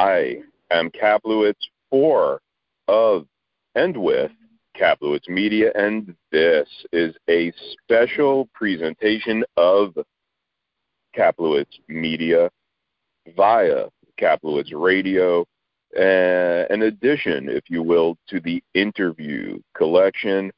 I am Kaplowitz for, of, and with Kaplowitz Media, and this is a special presentation of Kaplowitz Media via Kaplowitz Radio, uh, an addition, if you will, to the interview collection.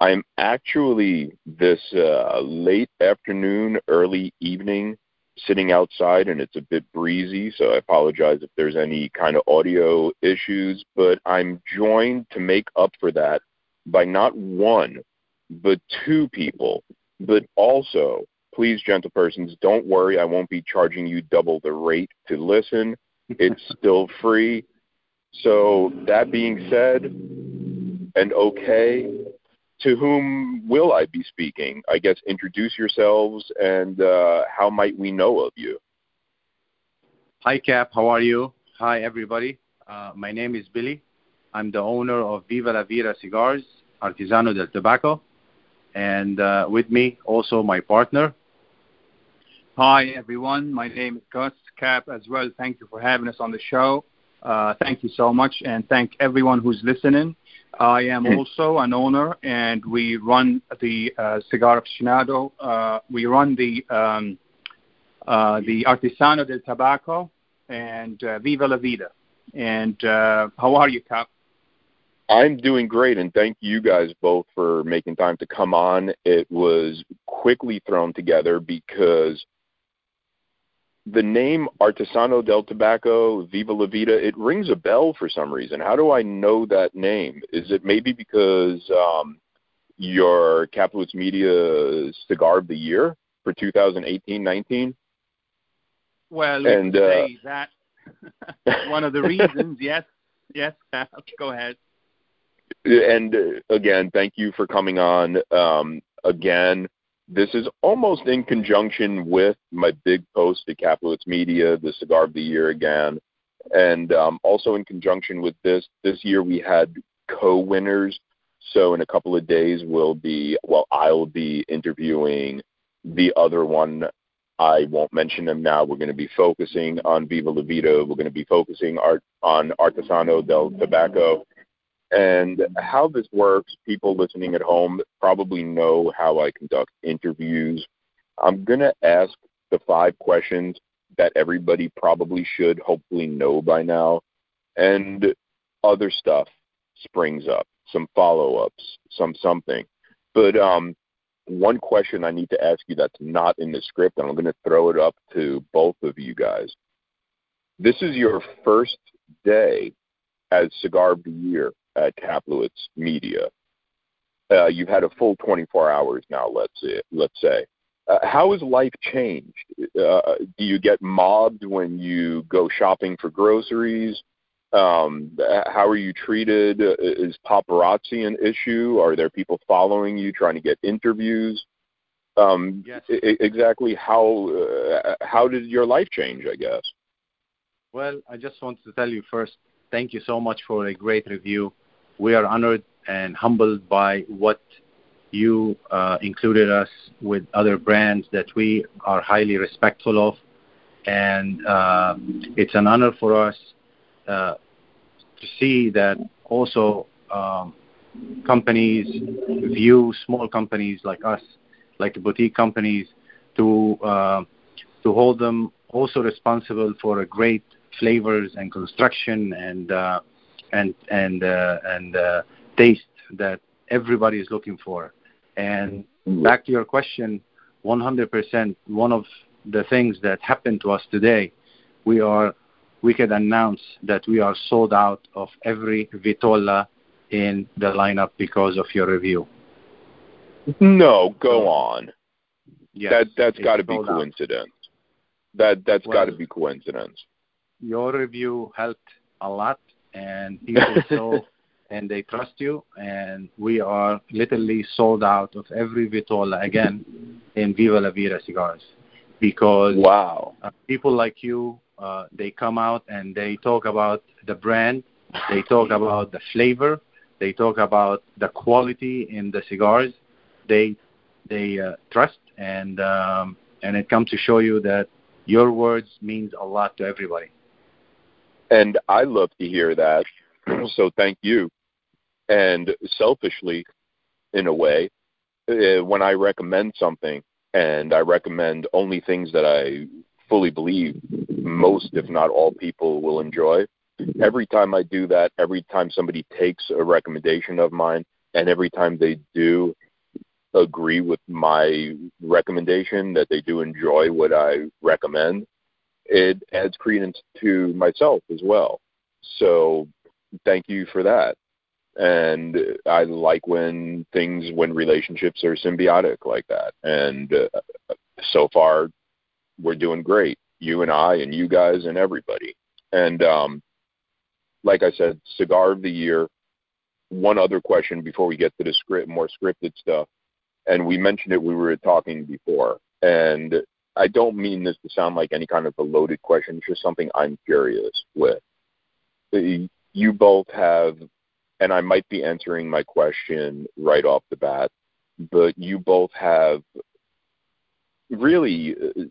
I'm actually this uh, late afternoon, early evening sitting outside and it's a bit breezy, so I apologize if there's any kind of audio issues, but I'm joined to make up for that by not one, but two people. But also, please, gentle persons, don't worry, I won't be charging you double the rate to listen. It's still free. So, that being said, and okay, to whom will I be speaking? I guess introduce yourselves and uh, how might we know of you? Hi, Cap. How are you? Hi, everybody. Uh, my name is Billy. I'm the owner of Viva la Vida Cigars, Artesano del Tabaco, and uh, with me also my partner. Hi, everyone. My name is Gus Cap as well. Thank you for having us on the show. Uh, thank you so much, and thank everyone who's listening. I am also an owner, and we run the uh, Cigar Aficionado. Uh, we run the um, uh, the Artesano del Tabaco and uh, Viva la Vida. And uh, how are you, Cap? I'm doing great, and thank you guys both for making time to come on. It was quickly thrown together because the name Artesano del Tabaco, Viva la Vida, it rings a bell for some reason. How do I know that name? Is it maybe because um, your Kaplowitz Media Cigar of the Year for 2018-19? Well, and uh, say that one of the reasons. yes, yes. Go ahead. And uh, again, thank you for coming on. Um, again, this is almost in conjunction with my big post at Kaplowitz Media, the Cigar of the Year again. And um, also in conjunction with this, this year we had co-winners. So in a couple of days we'll be, well, I'll be interviewing the other one. I won't mention them now. We're going to be focusing on Viva La Vida. We're going to be focusing art, on Artesano del Tabaco and how this works, people listening at home probably know how I conduct interviews. I'm going to ask the five questions that everybody probably should hopefully know by now. And other stuff springs up, some follow ups, some something. But um, one question I need to ask you that's not in the script, and I'm going to throw it up to both of you guys. This is your first day as Cigar of the Year at Kaplowitz Media. Uh, you've had a full 24 hours now, let's say. Let's say. Uh, how has life changed? Uh, do you get mobbed when you go shopping for groceries? Um, how are you treated? Is paparazzi an issue? Are there people following you trying to get interviews? Um, yes. I- exactly how uh, how did your life change? I guess. Well, I just wanted to tell you first, thank you so much for a great review we are honored and humbled by what you uh, included us with other brands that we are highly respectful of. And uh, it's an honor for us uh, to see that also um, companies view small companies like us, like boutique companies, to uh, to hold them also responsible for a great flavors and construction and uh, and and uh, and uh, taste that everybody is looking for. And back to your question, 100%. One of the things that happened to us today, we are we can announce that we are sold out of every Vitola in the lineup because of your review. No, go on. Yes, that that's got to be coincidence. Out. That that's well, got to be coincidence. Your review helped a lot and people so and they trust you and we are literally sold out of every vitola again in viva la vida cigars. Because wow. uh, people like you uh, they come out and they talk about the brand they talk about the flavor they talk about the quality in the cigars. They they uh, trust and um, and it comes to show you that your words means a lot to everybody And I love to hear that. So thank you. And selfishly, in a way, uh, when I recommend something, and I recommend only things that I fully believe most, if not all, people will enjoy. Every time I do that, every time somebody takes a recommendation of mine, and every time they do agree with my recommendation, that they do enjoy what I recommend, it adds credence to myself as well. So thank you for that. And I like when things, when relationships are symbiotic like that. And uh, so far, we're doing great. You and I, and you guys, and everybody. And um, like I said, cigar of the year. One other question before we get to the script, more scripted stuff. And we mentioned it. We were talking before, and I don't mean this to sound like any kind of a loaded question. It's just something I'm curious with. You both have, and I might be answering my question right off the bat, but you both have really uh,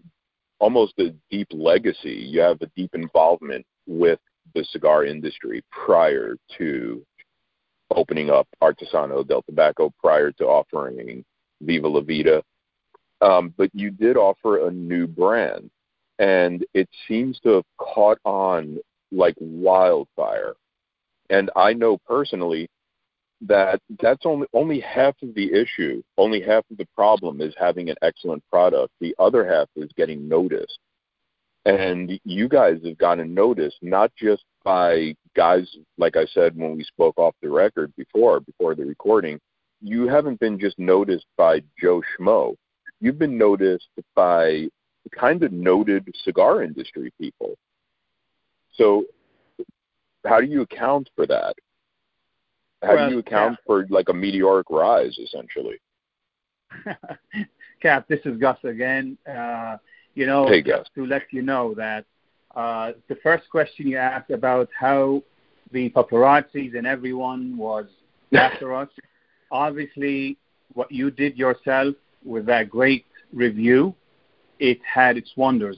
almost a deep legacy. You have a deep involvement with the cigar industry prior to opening up Artesano del Tabaco, prior to offering Viva La Vida um, but you did offer a new brand, and it seems to have caught on like wildfire. And I know personally that that's only only half of the issue. Only half of the problem is having an excellent product. The other half is getting noticed. And you guys have gotten noticed not just by guys like I said when we spoke off the record before, before the recording. You haven't been just noticed by Joe Schmo you've been noticed by kind of noted cigar industry people. So, how do you account for that? How well, do you account yeah. for like a meteoric rise, essentially? Cap, this is Gus again. Uh, you know, hey, just to let you know that uh, the first question you asked about how the paparazzis and everyone was after us. Obviously, what you did yourself with that great review, it had its wonders.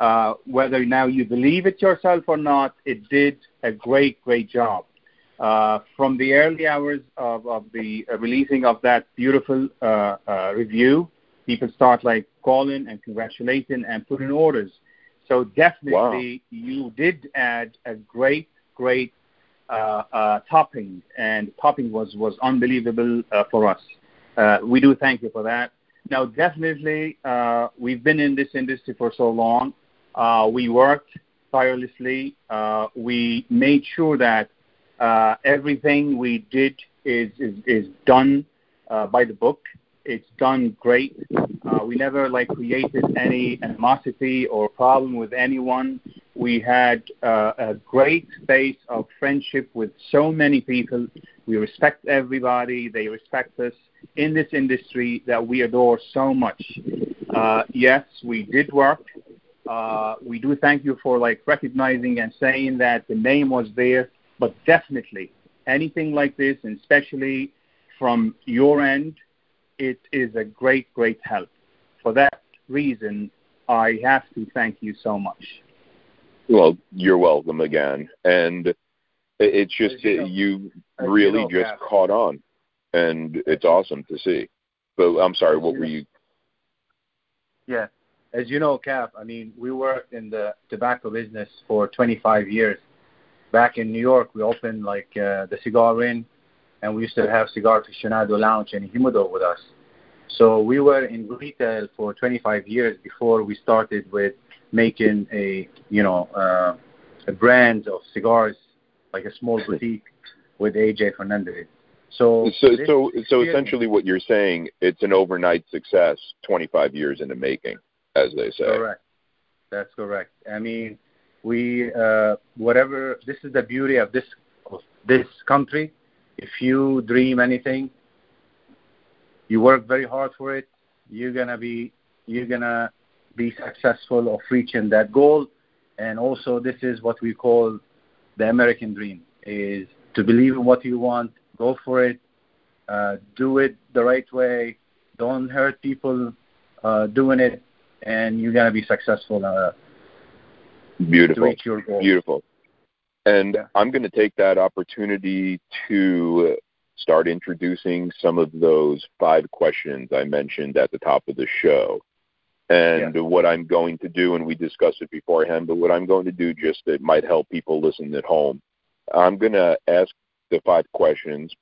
Uh, whether now you believe it yourself or not, it did a great, great job. Uh, from the early hours of, of the uh, releasing of that beautiful uh, uh, review, people start like calling and congratulating and putting orders. So definitely, wow. you did add a great, great uh, topping, and topping was was unbelievable for us. we do thank you for that. Now, definitely, uh, we've been in this industry for so long. Uh, we worked tirelessly. Uh, we made sure that uh, everything we did is is, is done uh, by the book. It's done great. Uh, we never like created any animosity or problem with anyone. We had a great base of friendship with so many people. We respect everybody. They respect us in this industry that we adore so much. Uh, yes, we did work. Uh, we do thank you for like recognizing and saying that the name was there, but definitely anything like this, and especially from your end, it is a great, great help. For that reason, I have to thank you so much. Well, you're welcome again, and it's just you, know, you really just caught on and it's awesome to see. But I'm sorry, what were you? Yeah, as you know, Cap. I mean, we worked in the tobacco business for 25 years. Back in New York, we opened like uh, the Cigar Inn, and we used to have Cigar Aficionado Lounge and Humidor with us. So we were in retail for 25 years before we started with making a you know uh, a brand of cigars like a small boutique with AJ Fernandez. So, so, so, so essentially, what you're saying, it's an overnight success, 25 years in the making, as they say. Correct. That's correct. I mean, we, uh, whatever. This is the beauty of this of this country. If you dream anything, you work very hard for it. You're gonna be, you're gonna be successful of reaching that goal. And also, this is what we call the American dream: is to believe in what you want Go for it. Uh, do it the right way. Don't hurt people uh, doing it, and you're gonna be successful. Uh, Beautiful. To reach your goal. Beautiful. And yeah. I'm going to take that opportunity to start introducing some of those five questions I mentioned at the top of the show. And yeah. what I'm going to do, and we discussed it beforehand, but what I'm going to do just that might help people listen at home, I'm going to ask the five questions,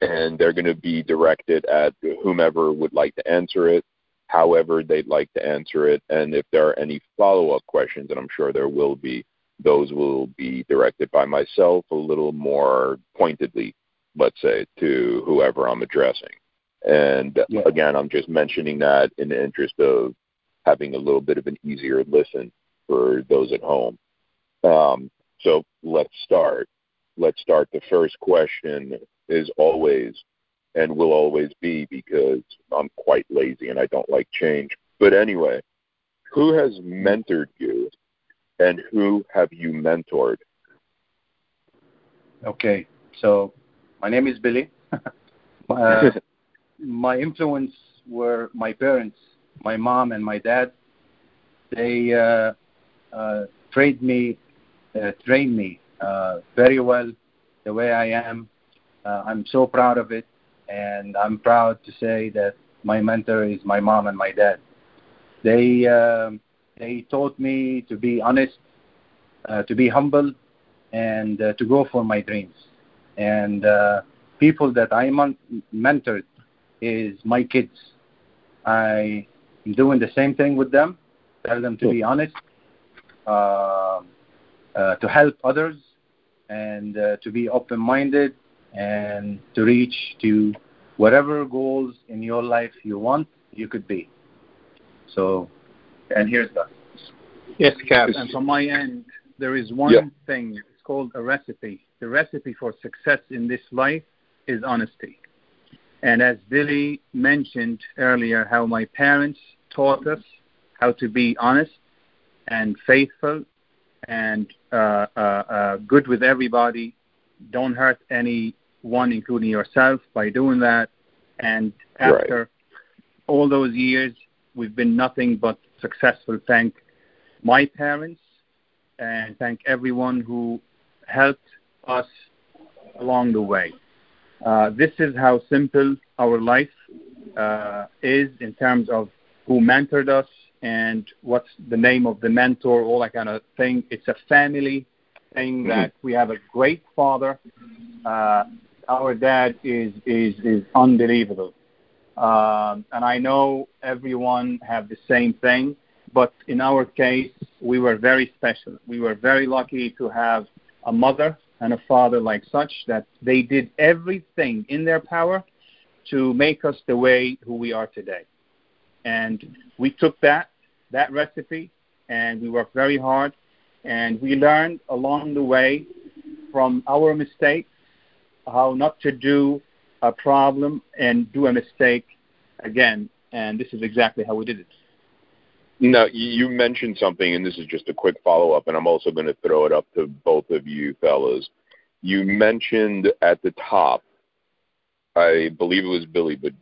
and they're going to be directed at whomever would like to answer it, however they'd like to answer it. And if there are any follow up questions, and I'm sure there will be, those will be directed by myself a little more pointedly, let's say, to whoever I'm addressing. And yeah. again, I'm just mentioning that in the interest of having a little bit of an easier listen for those at home. Um, so let's start. Let's start. The first question is always and will always be because I'm quite lazy and I don't like change. But anyway, who has mentored you and who have you mentored? Okay, so my name is Billy. uh, my influence were my parents my mom and my dad. They uh, uh, trained me, trained me uh, very well the way I am. Uh, I'm so proud of it, and I'm proud to say that my mentor is my mom and my dad. They uh, they taught me to be honest, uh, to be humble, and uh, to go for my dreams. And uh, people that I mon- mentored is my kids. I'm doing the same thing with them. Tell them to be honest, uh, uh, to help others, and uh, to be open-minded, and to reach to whatever goals in your life you want, you could be. So, and here's that. Yes, Cap. And from my end, there is one yeah. thing. It's called a recipe. The recipe for success in this life is honesty. And as Billy mentioned earlier, how my parents taught us how to be honest and faithful and uh, uh, uh, good with everybody. Don't hurt anyone, including yourself, by doing that. And after right. all those years, we've been nothing but successful. Thank my parents and thank everyone who helped us along the way. Uh, this is how simple our life uh, is in terms of who mentored us and what's the name of the mentor, all that kind of thing. It's a family thing mm-hmm. that we have a great father. Uh, our dad is is is unbelievable, um, and I know everyone have the same thing. But in our case, we were very special. We were very lucky to have a mother and a father like such that they did everything in their power to make us the way who we are today. And we took that that recipe and we worked very hard and we learned along the way from our mistakes how not to do a problem and do a mistake again. And this is exactly how we did it. Now, you mentioned something, and this is just a quick follow up, and I'm also going to throw it up to both of you fellows. You mentioned at the top, I believe it was Billy, but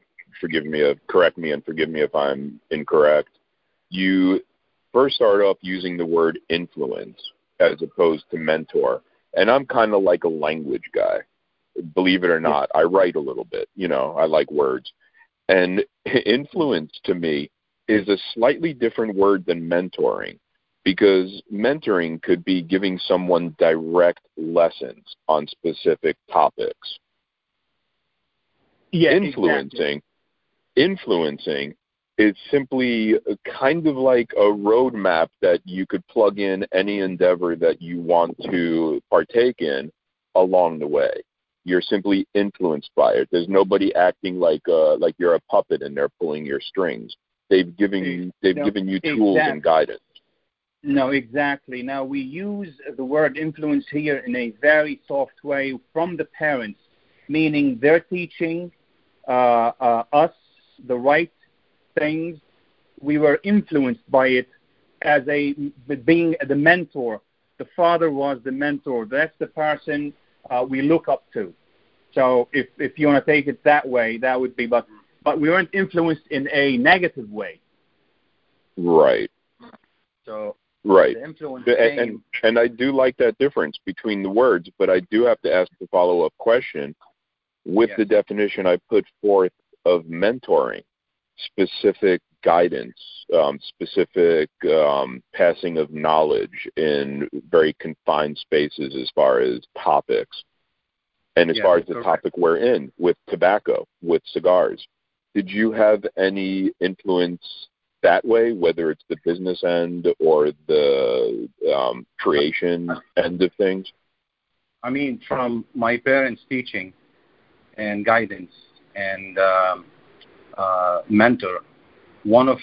forgive me, uh, correct me, and forgive me if I'm incorrect. You first start off using the word influence as opposed to mentor, and I'm kind of like a language guy. Believe it or not, I write a little bit. You know, I like words, and influence to me is a slightly different word than mentoring because mentoring could be giving someone direct lessons on specific topics. Yeah, influencing exactly. influencing is simply kind of like a roadmap that you could plug in any endeavor that you want to partake in along the way. You're simply influenced by it. There's nobody acting like uh, like you're a puppet and they're pulling your strings. They've given you they've no, given you tools exactly. and guidance. No, exactly. Now we use the word influence here in a very soft way from the parents, meaning they're teaching uh, uh, us the right things. We were influenced by it as a being the mentor. The father was the mentor. That's the person uh, we look up to. So if if you want to take it that way, that would be. But but we weren't influenced in a negative way. Right. So Right. The influence and, and and I do like that difference between the words, but I do have to ask the follow up question. With Yes. the definition I put forth of mentoring, specific guidance, um, specific um, passing of knowledge in very confined spaces as far as topics, and as Yes, far as the correct. topic we're in with tobacco, with cigars. Did you have any influence that way, whether it's the business end or the um, creation end of things? I mean, from my parents' teaching and guidance and um, uh, mentor, one of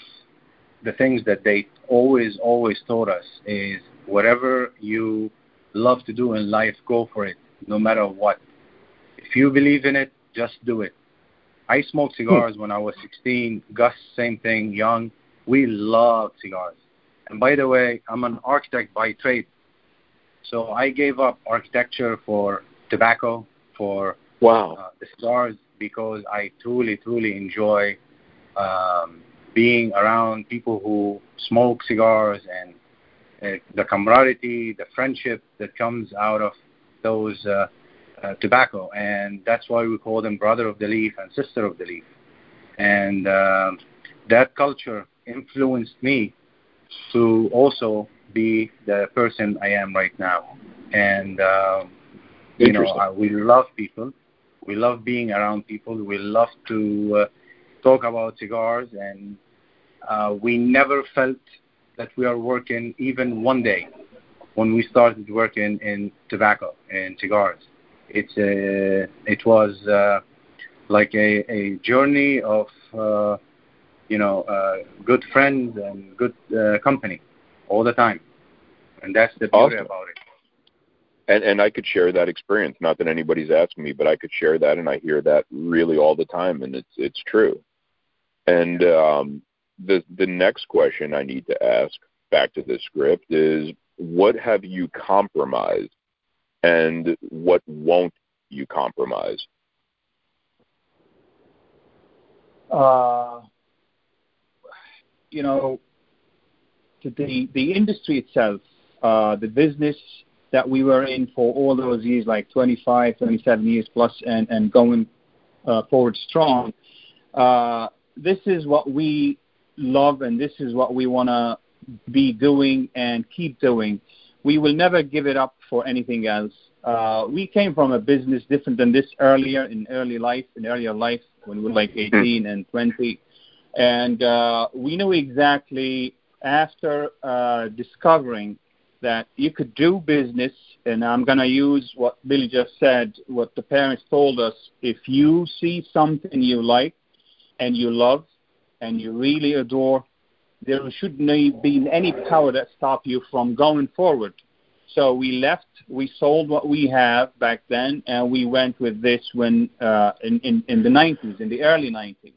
the things that they always, always taught us is whatever you love to do in life, go for it, no matter what. If you believe in it, just do it. I smoked cigars when I was 16. Gus, same thing, young. We love cigars. And by the way, I'm an architect by trade. So I gave up architecture for tobacco, for Wow. uh, the cigars, because I truly, truly enjoy um, being around people who smoke cigars and uh, the camaraderie, the friendship that comes out of those uh, uh, tobacco. And that's why we call them brother of the leaf and sister of the leaf. And um, that culture influenced me to also be the person I am right now. And um, you know, uh, we love people. We love being around people. We love to uh, talk about cigars, and uh, we never felt that we are working even one day when we started working in tobacco and cigars. It's a, it was uh, like a, a journey of uh, you know uh, good friends and good uh, company all the time, and that's the beauty Awesome. about it. And and I could share that experience. Not that anybody's asking me, but I could share that, and I hear that really all the time, and it's it's true. And um, the the next question I need to ask back to the script is, what have you compromised, and what won't you compromise? uh, you know, the the, the industry itself, uh, the business that we were in for all those years, like 25, 27 years plus, and and going uh, forward strong. Uh, this is what we love, and this is what we want to be doing and keep doing. We will never give it up for anything else. Uh, we came from a business different than this earlier in early life, in earlier life when we were like 18 and 20, and uh, we knew exactly after uh, discovering that you could do business, and I'm going to use what Billy just said, what the parents told us. If you see something you like and you love and you really adore, there shouldn't be any power that stop you from going forward. So we left, we sold what we have back then, and we went with this when uh, in, in, in the 90s, in the early 90s.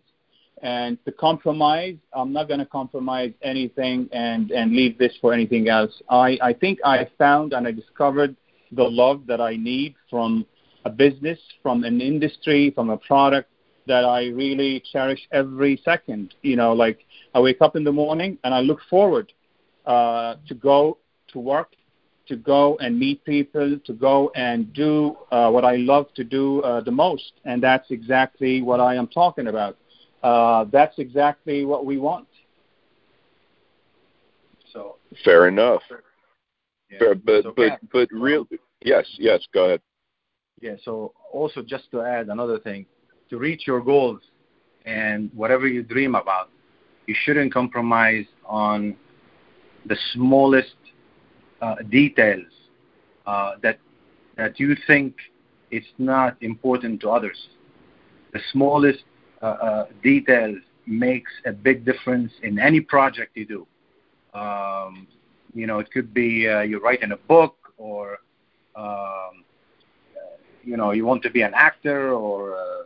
And to compromise, I'm not going to compromise anything and, and leave this for anything else. I, I think I found and I discovered the love that I need from a business, from an industry, from a product that I really cherish every second. You know, like I wake up in the morning and I look forward uh, to go to work, to go and meet people, to go and do uh, what I love to do uh, the most. And that's exactly what I am talking about. Uh, that's exactly what we want. So Fair enough. yeah. Fair, but So, but Cap, but real. Yes, yes. Go ahead. Yeah. So also just to add another thing, to reach your goals and whatever you dream about, you shouldn't compromise on the smallest uh, details uh, that that you think it's not important to others. The smallest uh, uh, details makes a big difference in any project you do. Um, you know, it could be uh, you're writing a book or um, you know you want to be an actor or uh,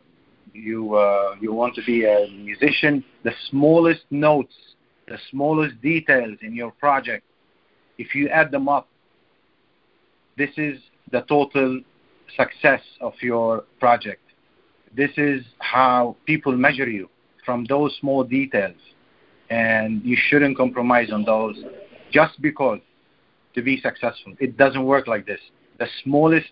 you uh, you want to be a musician the smallest notes the smallest details in your project if you add them up this is the total success of your project this is how people measure you from those small details and you shouldn't compromise on those just because to be successful. It doesn't work like this. The smallest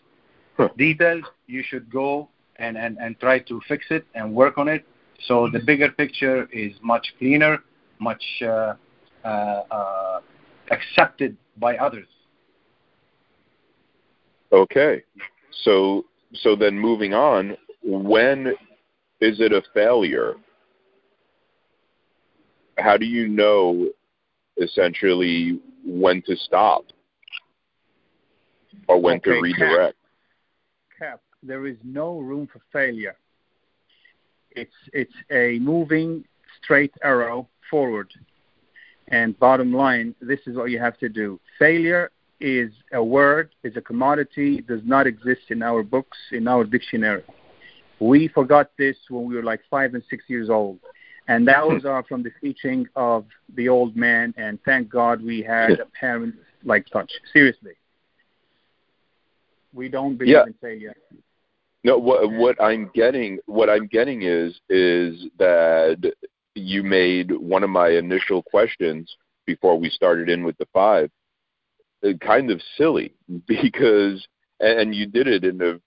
huh. details you should go and, and, and try to fix it and work on it. So the bigger picture is much cleaner, much uh, uh, uh, accepted by others. Okay, so so then moving on, when is it a failure? How do you know essentially when to stop or when okay, to redirect? Cap, Cap, there is no room for failure. It's it's a moving straight arrow forward. And bottom line, this is what you have to do. Failure is a word, is a commodity, does not exist in our books, in our dictionary. We forgot this when we were like five and six years old. And those are from the teaching of the old man, and thank God we had a parent like such. Seriously. We don't believe yeah. in failure. No, what what I'm getting what I'm getting is is that you made one of my initial questions before we started in with the five uh, kind of silly because and you did it in a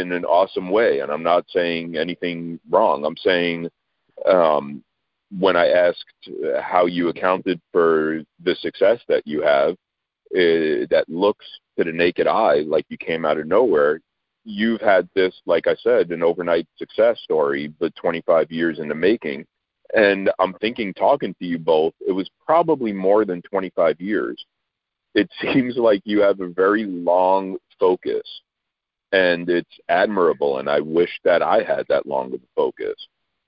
in an awesome way and I'm not saying anything wrong. I'm saying um, when I asked how you accounted for the success that you have, uh, that looks to the naked eye like you came out of nowhere, you've had this, like I said, an overnight success story, but 25 years in the making. And I'm thinking, talking to you both, it was probably more than 25 years. It seems like you have a very long focus, and it's admirable. And I wish that I had that long of a focus.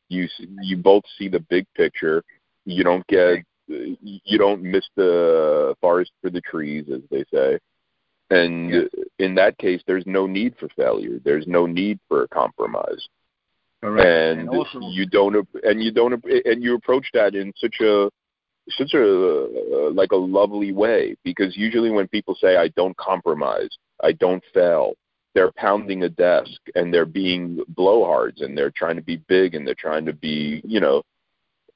You you both see the big picture. You don't get you don't miss the forest for the trees, as they say. And yes. in that case, there's no need for failure. There's no need for a compromise. Correct. And, and also, you don't and you don't and you approach that in such a such a like a lovely way because usually when people say I don't compromise, I don't fail, they're pounding a desk and they're being blowhards and they're trying to be big and they're trying to be you know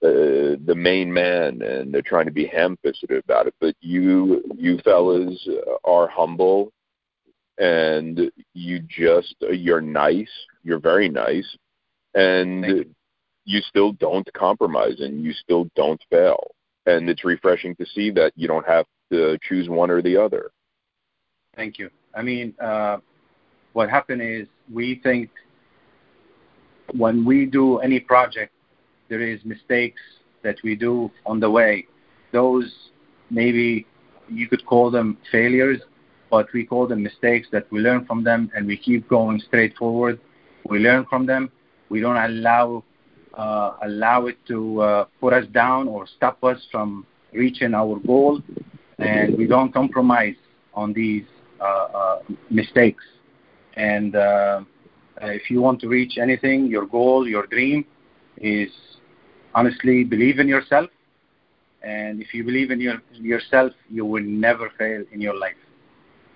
uh, the main man and they're trying to be ham-fisted about it. But you, you fellas are humble and you just, you're nice. You're very nice. And you. you still don't compromise and you still don't fail. And it's refreshing to see that you don't have to choose one or the other. Thank you. I mean, uh, what happened is we think when we do any project, there is mistakes that we do on the way. Those maybe you could call them failures, but we call them mistakes that we learn from them and we keep going straight forward. We learn from them. We don't allow uh, allow it to uh, put us down or stop us from reaching our goal, and we don't compromise on these mistakes. And uh, if you want to reach anything, your goal, your dream, is honestly believe in yourself. And if you believe in your, yourself, you will never fail in your life.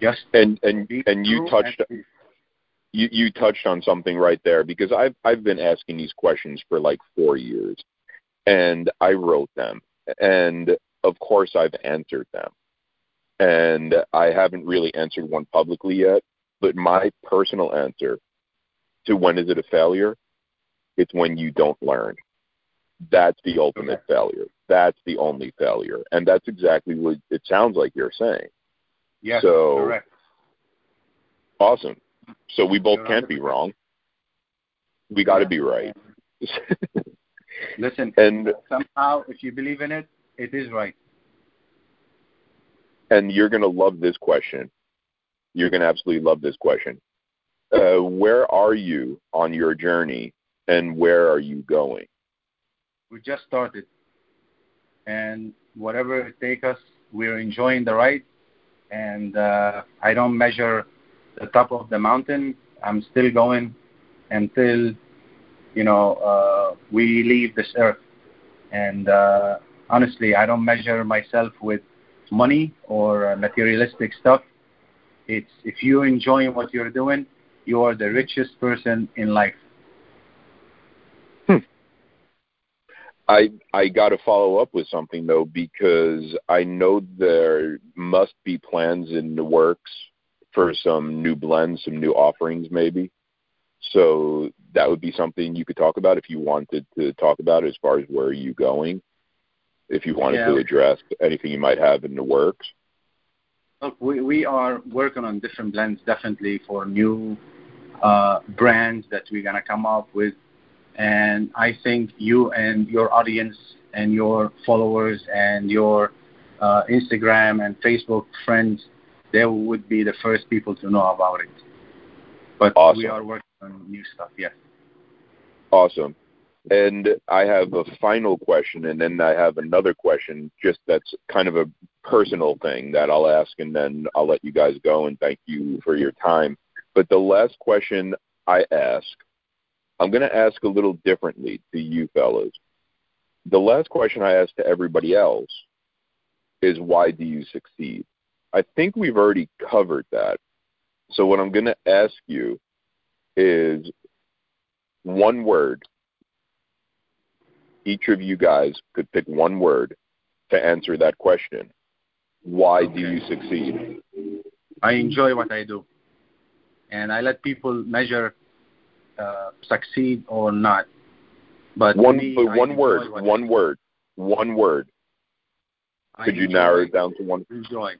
Just and and and you touched and you you touched on something right there because I've I've been asking these questions for like four years, and I wrote them, and of course I've answered them, and I haven't really answered one publicly yet. But my personal answer to when is it a failure? It's when you don't learn that's the ultimate okay. failure. That's the only failure. And that's exactly what it sounds like you're saying. Yes, so, correct. Awesome. So we both can't be wrong. We got to yeah. be right. Listen, and somehow, if you believe in it, it is right. And you're going to love this question. You're going to absolutely love this question. Uh, where are you on your journey, and where are you going? we just started, and whatever it takes us, we're enjoying the ride. And uh, I don't measure the top of the mountain. I'm still going until you know uh, we leave this earth. And uh, honestly, I don't measure myself with money or uh, materialistic stuff. It's if you're enjoying what you're doing, you are the richest person in life. I I got to follow up with something though because I know there must be plans in the works for some new blends, some new offerings, maybe. So that would be something you could talk about if you wanted to talk about as far as where are you going, if you wanted Yeah. to address anything you might have in the works. Look, we, we are working on different blends definitely for new uh, brands that we're gonna come up with, and I think you and your audience and your followers and your uh, Instagram and Facebook friends, they would be the first people to know about it. But Awesome. we are working on new stuff. Yes. Awesome. And I have a final question, and then I have another question, just that's kind of a personal thing that I'll ask, and then I'll let you guys go and thank you for your time. But the last question I ask, I'm going to ask a little differently to you fellows. The last question I ask to everybody else is why do you succeed? I think we've already covered that. So what I'm going to ask you is one word. Each of you guys could pick one word to answer that question. Why do you succeed? I enjoy what I do, and I let people measure uh, succeed or not. But One, me, but one word. One word. One word. I Could you narrow it down to one? Enjoy.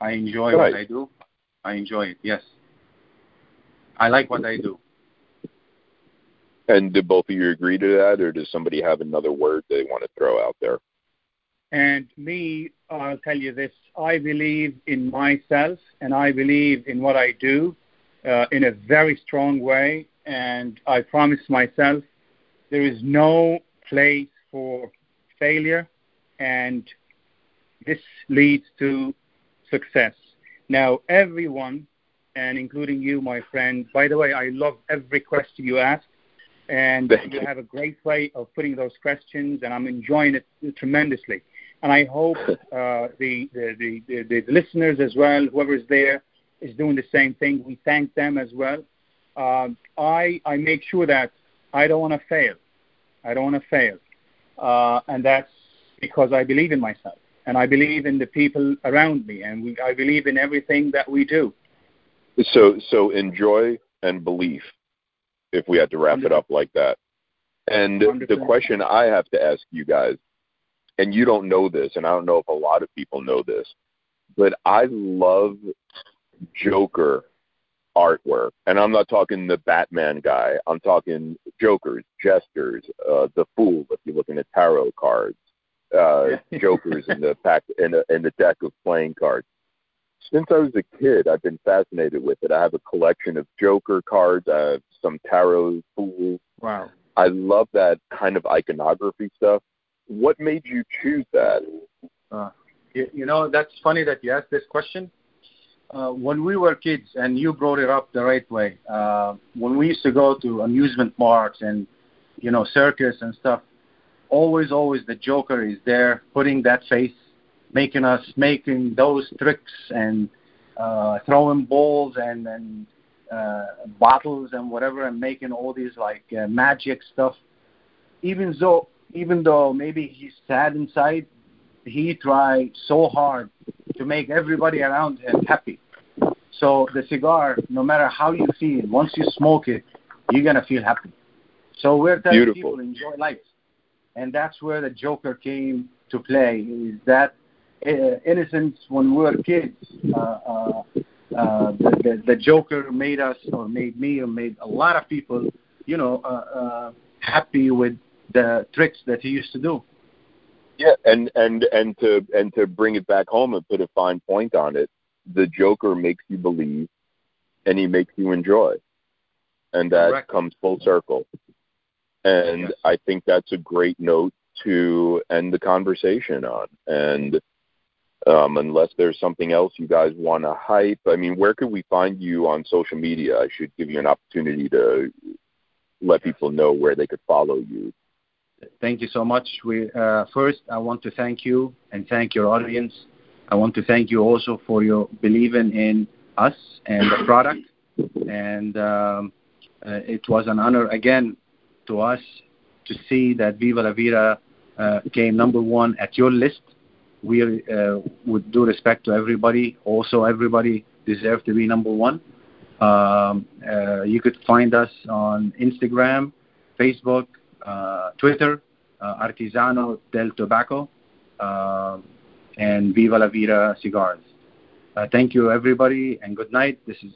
I enjoy Right. what I do. I enjoy it. Yes. I like what I do. And do both of you agree to that, or does somebody have another word they want to throw out there? And me, I'll tell you this I believe in myself and I believe in what I do uh, in a very strong way. And I promise myself there is no place for failure, and this leads to success. Now, everyone, and including you, my friend, by the way, I love every question you ask. And Thank you have a great way of putting those questions, and I'm enjoying it tremendously. And I hope uh, the, the, the, the, listeners as well, whoever's there, is doing the same thing. We thank them as well. Um, I, I make sure that I don't want to fail. I don't want to fail. Uh, and that's because I believe in myself and I believe in the people around me and we, I believe in everything that we do. So, so enjoy and belief. If we had to wrap it up like that, and the 100%. question I have to ask you guys, and you don't know this, and I don't know if a lot of people know this, but I love Joker artwork, and I'm not talking the Batman guy. I'm talking Jokers, jesters, uh, the Fool. If you're looking at tarot cards, uh, Jokers in the pack in a, in the deck of playing cards. Since I was a kid, I've been fascinated with it. I have a collection of Joker cards. I have some tarot fools. Wow. I love that kind of iconography stuff. What made you choose that? Uh, you, you know, that's funny that you asked this question. Uh, when we were kids, and you brought it up the right way, uh, when we used to go to amusement parks and, you know, circus and stuff, always, always the Joker is there putting that face, making us, making those tricks and uh, throwing balls and, and uh, bottles and whatever and making all these like uh, magic stuff. Even though, even though maybe he's sad inside, he tried so hard to make everybody around him happy. So the cigar, no matter how you feel, once you smoke it, you're gonna feel happy. So we're telling Beautiful. people enjoy life, and that's where the Joker came to play. Is that innocence when we were kids? Uh, uh, uh, the, the the Joker made us, or made me, or made a lot of people, you know, uh, uh, happy with the tricks that he used to do. Yeah, and and and to and to bring it back home and put a fine point on it, the Joker makes you believe, and he makes you enjoy, and that Correct. comes full circle. And Yes. I think that's a great note to end the conversation on. And um, unless there's something else you guys want to hype, I mean, where could we find you on social media? I should give you an opportunity to let people know where they could follow you. Thank you so much. We uh, first, I want to thank you and thank your audience. I want to thank you also for your believing in us and the product. And um, uh, it was an honor again to us to see that Viva La Vida uh, came number one at your list. We, uh, with due respect to everybody, also everybody deserves to be number one. Um, uh, you could find us on Instagram, Facebook, uh, Twitter, uh, Artesano del Tabaco, uh, and Viva La Vida Cigars. Uh, thank you, everybody, and good night. This is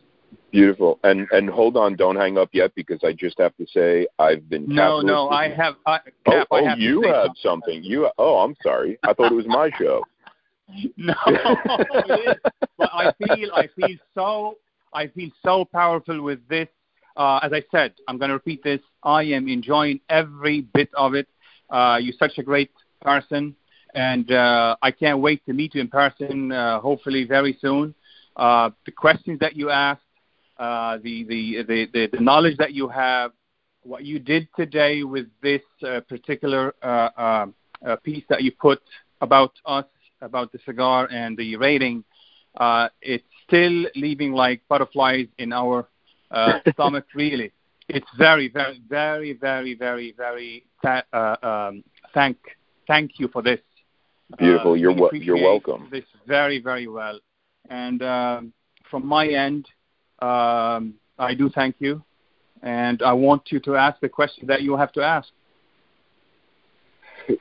beautiful. And and hold on, don't hang up yet because I just have to say I've been. No, no, I have. I, Cap, oh, I oh have you have something. something. You. Oh, I'm sorry. I thought it was my show. no, but I feel I feel so I feel so powerful with this. Uh, as I said, I'm going to repeat this. I am enjoying every bit of it. Uh, you're such a great person, and uh, I can't wait to meet you in person. Uh, hopefully, very soon. Uh, the questions that you asked, uh, the, the, the the knowledge that you have, what you did today with this uh, particular uh, uh, uh, piece that you put about us, about the cigar and the rating, uh, it's still leaving like butterflies in our uh, stomach. Really, it's very, very, very, very, very, very th- uh, um, thank thank you for this. Beautiful. You're you're welcome. This very very well, and um, from my end, um, I do thank you, and I want you to ask the question that you have to ask.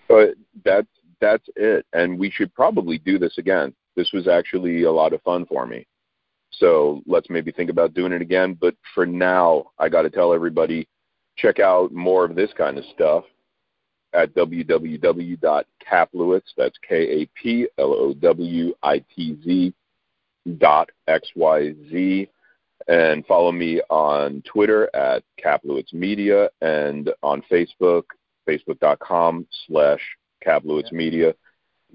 Uh, that's that's it, and we should probably do this again. This was actually a lot of fun for me. So let's maybe think about doing it again. But for now, I got to tell everybody check out more of this kind of stuff at www.kaplowitz, that's K-A-P-L-O-W-I-T-Z dot X-Y-Z. And follow me on Twitter at Kaplowitz Media and on Facebook, facebook.com slash Kaplowitz Media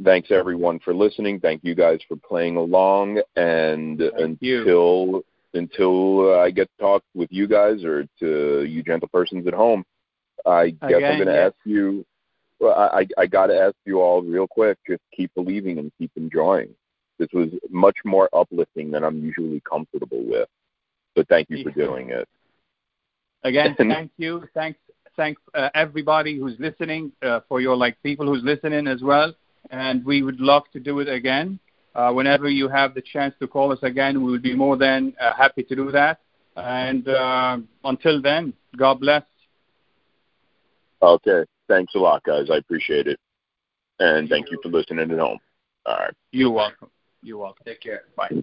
thanks everyone for listening. Thank you guys for playing along. And Thank until you. until I get to talk with you guys or to you gentle persons at home, I guess Again, I'm going to yes. ask you. Well, I I got to ask you all real quick. Just keep believing and keep enjoying. This was much more uplifting than I'm usually comfortable with. But thank you for doing it. Again, thank you. Thanks, thanks uh, everybody who's listening uh, for your like people who's listening as well and we would love to do it again. Uh, whenever you have the chance to call us again, we would be more than uh, happy to do that. And uh, until then, God bless. Okay. Thanks a lot, guys. I appreciate it. And thank you for listening at home. All right. You're welcome. You're welcome. Take care. Bye.